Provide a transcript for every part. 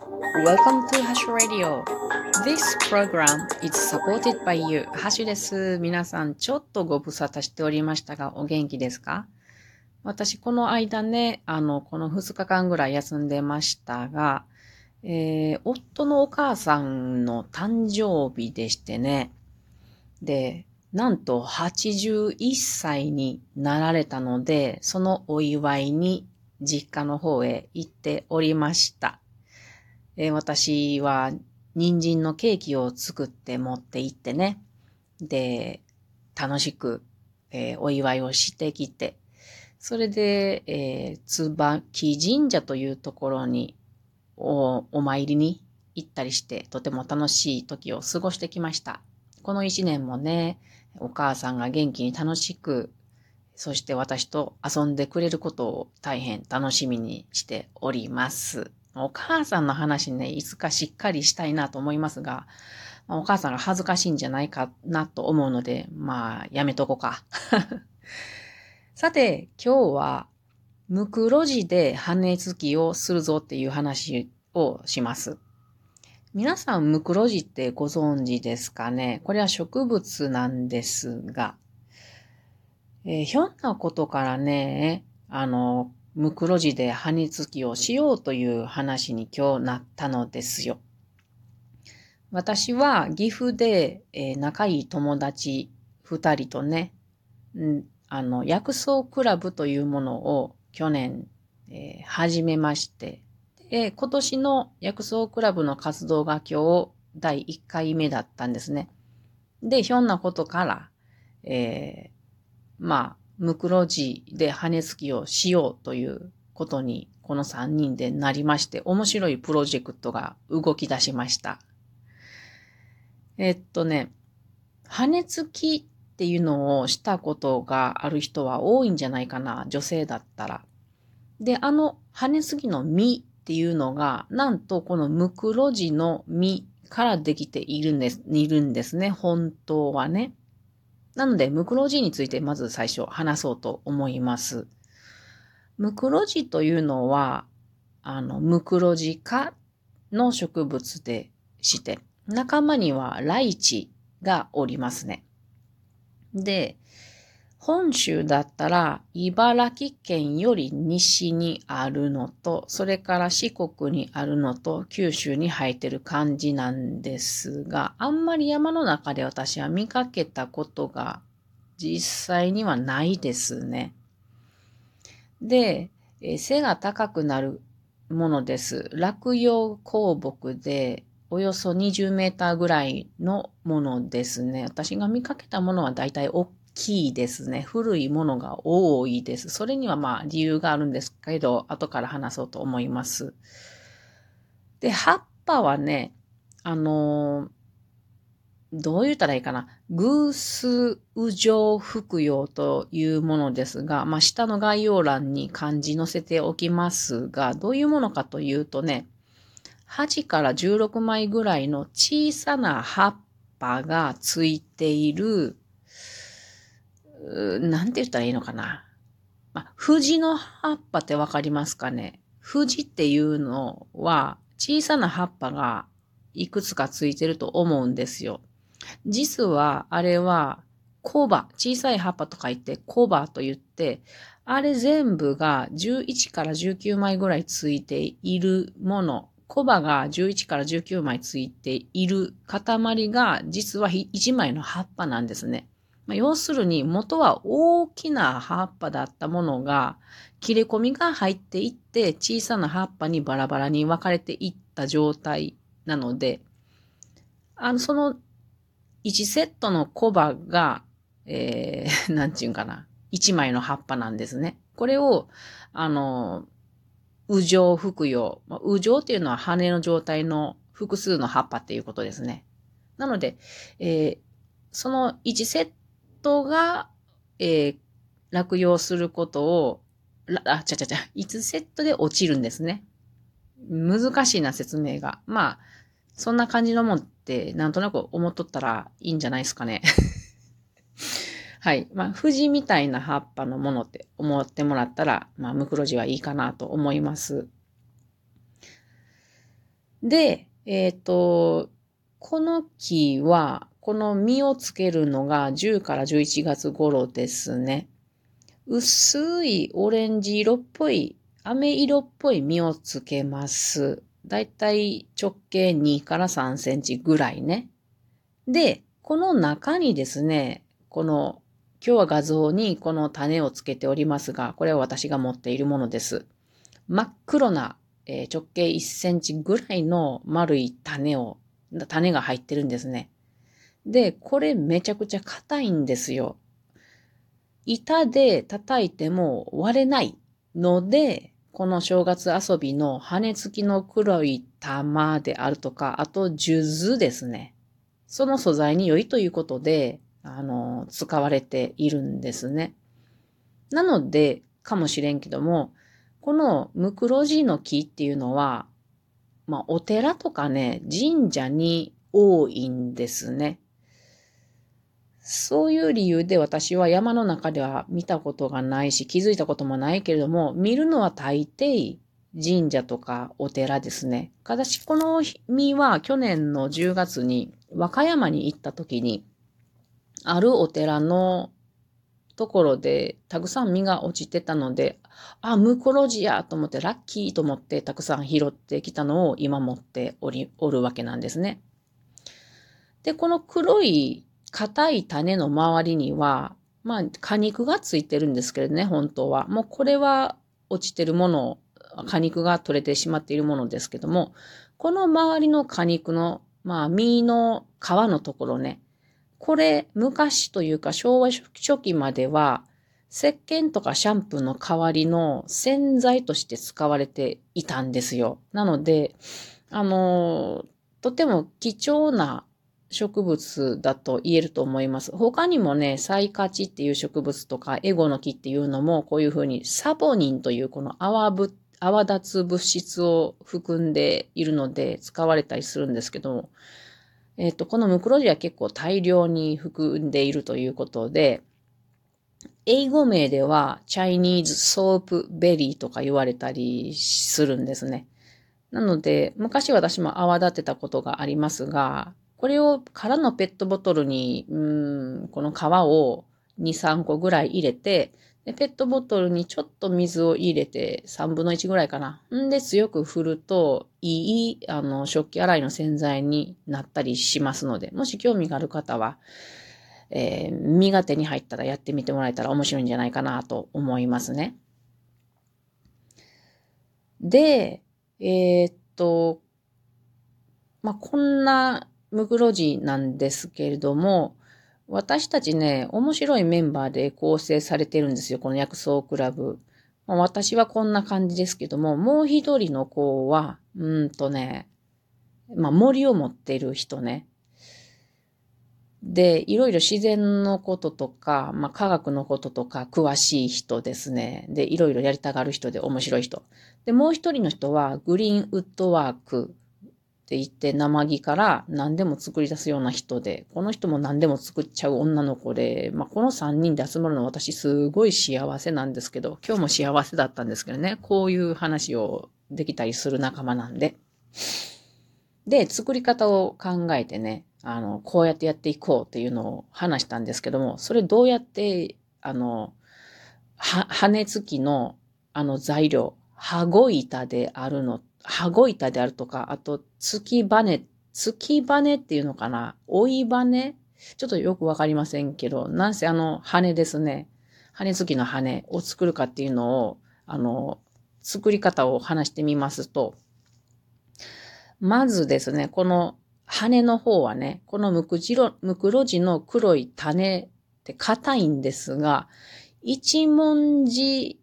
Welcome to Hash Radio. This program is supported by you. ハッシュです。皆さん、ちょっとご無沙汰しておりましたが、お元気ですか私、この間ね、あの、この2日間ぐらい休んでましたが、えー、夫のお母さんの誕生日でしてね、で、なんと81歳になられたので、そのお祝いに実家の方へ行っておりました。えー、私は人参のケーキを作って持って行ってね。で、楽しく、えー、お祝いをしてきて、それで、えー、椿神社というところにお、お参りに行ったりして、とても楽しい時を過ごしてきました。この一年もね、お母さんが元気に楽しく、そして私と遊んでくれることを大変楽しみにしております。お母さんの話ね、いつかしっかりしたいなと思いますが、お母さんが恥ずかしいんじゃないかなと思うので、まあ、やめとこうか。さて、今日は、ムクロジで羽付きをするぞっていう話をします。皆さん、ムクロジってご存知ですかね？これは植物なんですが、えー、ひょんなことからね、あの、ムクロジで羽付きをしようという話に今日なったのですよ。私は岐阜で、えー、仲いい友達二人とね、んあの、薬草クラブというものを去年、えー、始めまして、え今年の薬草クラブの活動が今日第1回目だったんですね。で、ひょんなことから、えー、まあ、ムクロジで羽根付きをしようということに、この3人でなりまして、面白いプロジェクトが動き出しました。えっとね、羽根付きっていうのをしたことがある人は多いんじゃないかな、女性だったら。で、あの羽根付きの実っていうのが、なんとこのムクロジの実からできているんです、いるんですね、本当はね。なので、ムクロジについてまず最初話そうと思います。ムクロジというのは、あの、ムクロジ科の植物でして、仲間にはライチがおりますね。で、本州だったら茨城県より西にあるのと、それから四国にあるのと、九州に生えてる感じなんですが、あんまり山の中で私は見かけたことが実際にはないですね。で、背が高くなるものです。落葉香木で、およそ20メーターぐらいのものですね。私が見かけたものはだいたい大きいですね。古いものが多いです。それにはまあ理由があるんですけど、後から話そうと思います。で、葉っぱはね、あのどう言ったらいいかな。偶数右上服用というものですが、まあ、下の概要欄に漢字載せておきますが、どういうものかというとね、8から16枚ぐらいの小さな葉っぱがついているなんて言ったらいいのかな。まあ、藤の葉っぱってわかりますかね？藤っていうのは小さな葉っぱがいくつかついてると思うんですよ。実はあれはコバ、小さい葉っぱと書いてコバと言って、あれ全部が11から19枚ぐらいついているもの、コバが11から19枚ついている塊が実は1枚の葉っぱなんですね。まあ、要するに元は大きな葉っぱだったものが切れ込みが入っていって小さな葉っぱにバラバラに分かれていった状態なので、あの、その1セットの小葉が、えー、なんちゅうんかな、1枚の葉っぱなんですね。これを、あの、右上服用。右上っていうのは羽の状態の複数の葉っぱっていうことですね。なので、えー、その1セットが、えー、落葉することを、あ、ちゃちゃちゃ、いつセットで落ちるんですね。難しいな説明が。まあ、そんな感じのもんってなんとなく思っとったらいいんじゃないですかね。はい。まあ、藤みたいな葉っぱのものって思ってもらったら、まあ、ムクロジはいいかなと思います。で、えっ、ー、と、この木は、この実をつけるのが10から11月頃ですね。薄いオレンジ色っぽい、飴色っぽい実をつけます。だいたい直径2から3センチぐらいね。で、この中にですね、この、今日は画像にこの種をつけておりますが、これは私が持っているものです。真っ黒な、えー、直径1センチぐらいの丸い種を、種が入ってるんですね。で、これめちゃくちゃ硬いんですよ。板で叩いても割れないので、この正月遊びの羽根付きの黒い玉であるとか、あと数珠ですね。その素材に良いということで、あの、使われているんですね。なので、かもしれんけども、このムクロジの木っていうのは、まあ、お寺とかね、神社に多いんですね。そういう理由で私は山の中では見たことがないし気づいたこともないけれども、見るのは大抵神社とかお寺ですね。私この実は去年の10月に和歌山に行った時に、あるお寺のところでたくさん実が落ちてたので、あ、ムコロジやと思ってラッキーと思ってたくさん拾ってきたのを今持っており、おるわけなんですね。で、この黒い硬い種の周りには、まあ、果肉がついてるんですけれどね、本当は。もうこれは落ちてるもの、果肉が取れてしまっているものですけども、この周りの果肉の、まあ、実の皮のところね、これ、昔というか昭和初期までは、石鹸とかシャンプーの代わりの洗剤として使われていたんですよ。なので、あの、とても貴重な植物だと言えると思います。他にもね、サイカチっていう植物とか、エゴの木っていうのも、こういうふうにサポニンというこの泡ぶ、泡立つ物質を含んでいるので使われたりするんですけども、えっ、と、このムクロジは結構大量に含んでいるということで、英語名では Chinese soapberry とか言われたりするんですね。なので、昔私も泡立てたことがありますが、これを空のペットボトルに、うん、この皮を2、3個ぐらい入れて、で、ペットボトルにちょっと水を入れて、3分の1ぐらいかな。んで、強く振ると、いい、あの、食器洗いの洗剤になったりしますので、もし興味がある方は、えー、身が手に入ったらやってみてもらえたら面白いんじゃないかなと思いますね。で、えー、っと、まあ、こんなムクロジなんですけれども、私たちね、面白いメンバーで構成されてるんですよ、この薬草クラブ。まあ、私はこんな感じですけども、もう一人の子は、うんとね、まあ森を持ってる人ね。で、いろいろ自然のこととか、まあ科学のこととか詳しい人ですね。で、いろいろやりたがる人で面白い人。で、もう一人の人はグリーンウッドワークって言って生木から何でも作り出すような人で、この人も何でも作っちゃう女の子で、まあ、この3人で集まるの私すごい幸せなんですけど、今日も幸せだったんですけどね、こういう話をできたりする仲間なんで。で、作り方を考えてね、あの、こうやってやっていこうっていうのを話したんですけども、それどうやって、あの、は、羽付きのあの材料、羽子板であるの羽子板であるとか、あと、月羽、月羽っていうのかな？追い羽ちょっとよくわかりませんけど、なんせあの、羽ですね。羽付きの羽を作るかっていうのを、あの、作り方を話してみますと、まずですね、この羽の方はね、このムクジロ、ムクロジの黒い種って硬いんですが、一文字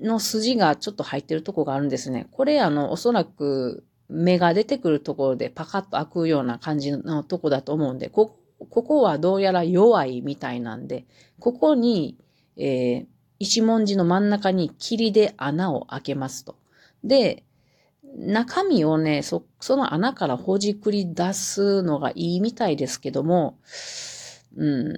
の筋がちょっと入ってるとこがあるんですね。これあの、おそらく芽が出てくるところでパカッと開くような感じのとこだと思うんで、こ、ここはどうやら弱いみたいなんで、ここに、えー、一文字の真ん中に霧で穴を開けますと。で、中身をね、そ、その穴からほじくり出すのがいいみたいですけども、うん、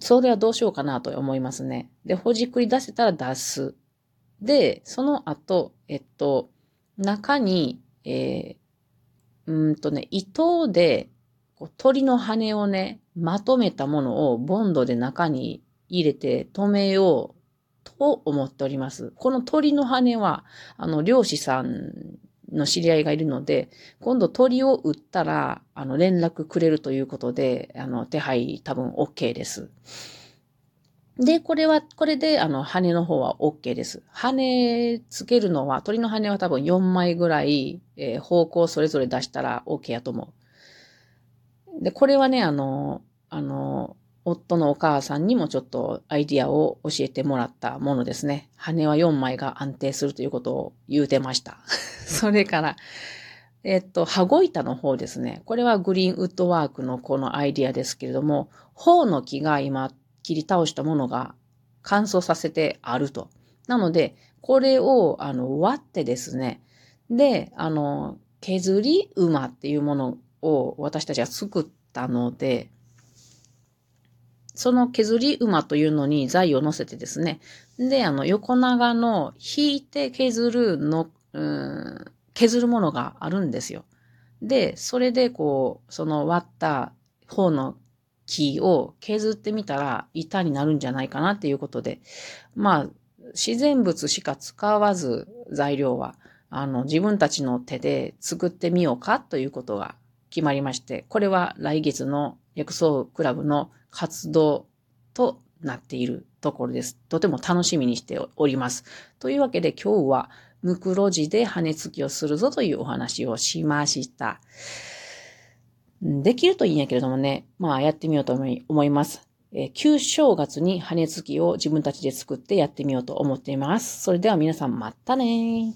それはどうしようかなと思いますね。で、ほじくり出せたら出す。で、その後、えっと、中に、えー、うんとね、糸でこう鳥の羽をね、まとめたものをボンドで中に入れて止めようと思っております。この鳥の羽は、あの、漁師さんの知り合いがいるので、今度鳥を売ったら、あの、連絡くれるということで、あの、手配多分 OK です。で、これは、これで、あの、羽の方は OK です。羽つけるのは、鳥の羽は多分4枚ぐらい、えー、方向それぞれ出したら OK やと思う。で、これはね、あの、あの、夫のお母さんにもちょっとアイディアを教えてもらったものですね。羽は4枚が安定するということを言うてました。それから、えっと、羽子板の方ですね。これはグリーンウッドワークのこのアイディアですけれども、方の木が今切り倒したものが乾燥させてあると。なので、これをあの割ってですね、で、あの、削り馬っていうものを私たちは作ったので、その削り馬というのに材を乗せてですね。で、あの、横長の引いて削るの、うん、削るものがあるんですよ。で、それでこう、その割った方の木を削ってみたら板になるんじゃないかなっていうことで、まあ、自然物しか使わず材料は、あの、自分たちの手で作ってみようかということが決まりまして、これは来月の薬草クラブの活動となっているところです。とても楽しみにしております。というわけで今日はムクロジで羽根付きをするぞというお話をしました。できるといいんやけれどもね、まあやってみようと思います。えー、旧正月に羽根付きを自分たちで作ってやってみようと思っています。それでは皆さんまたね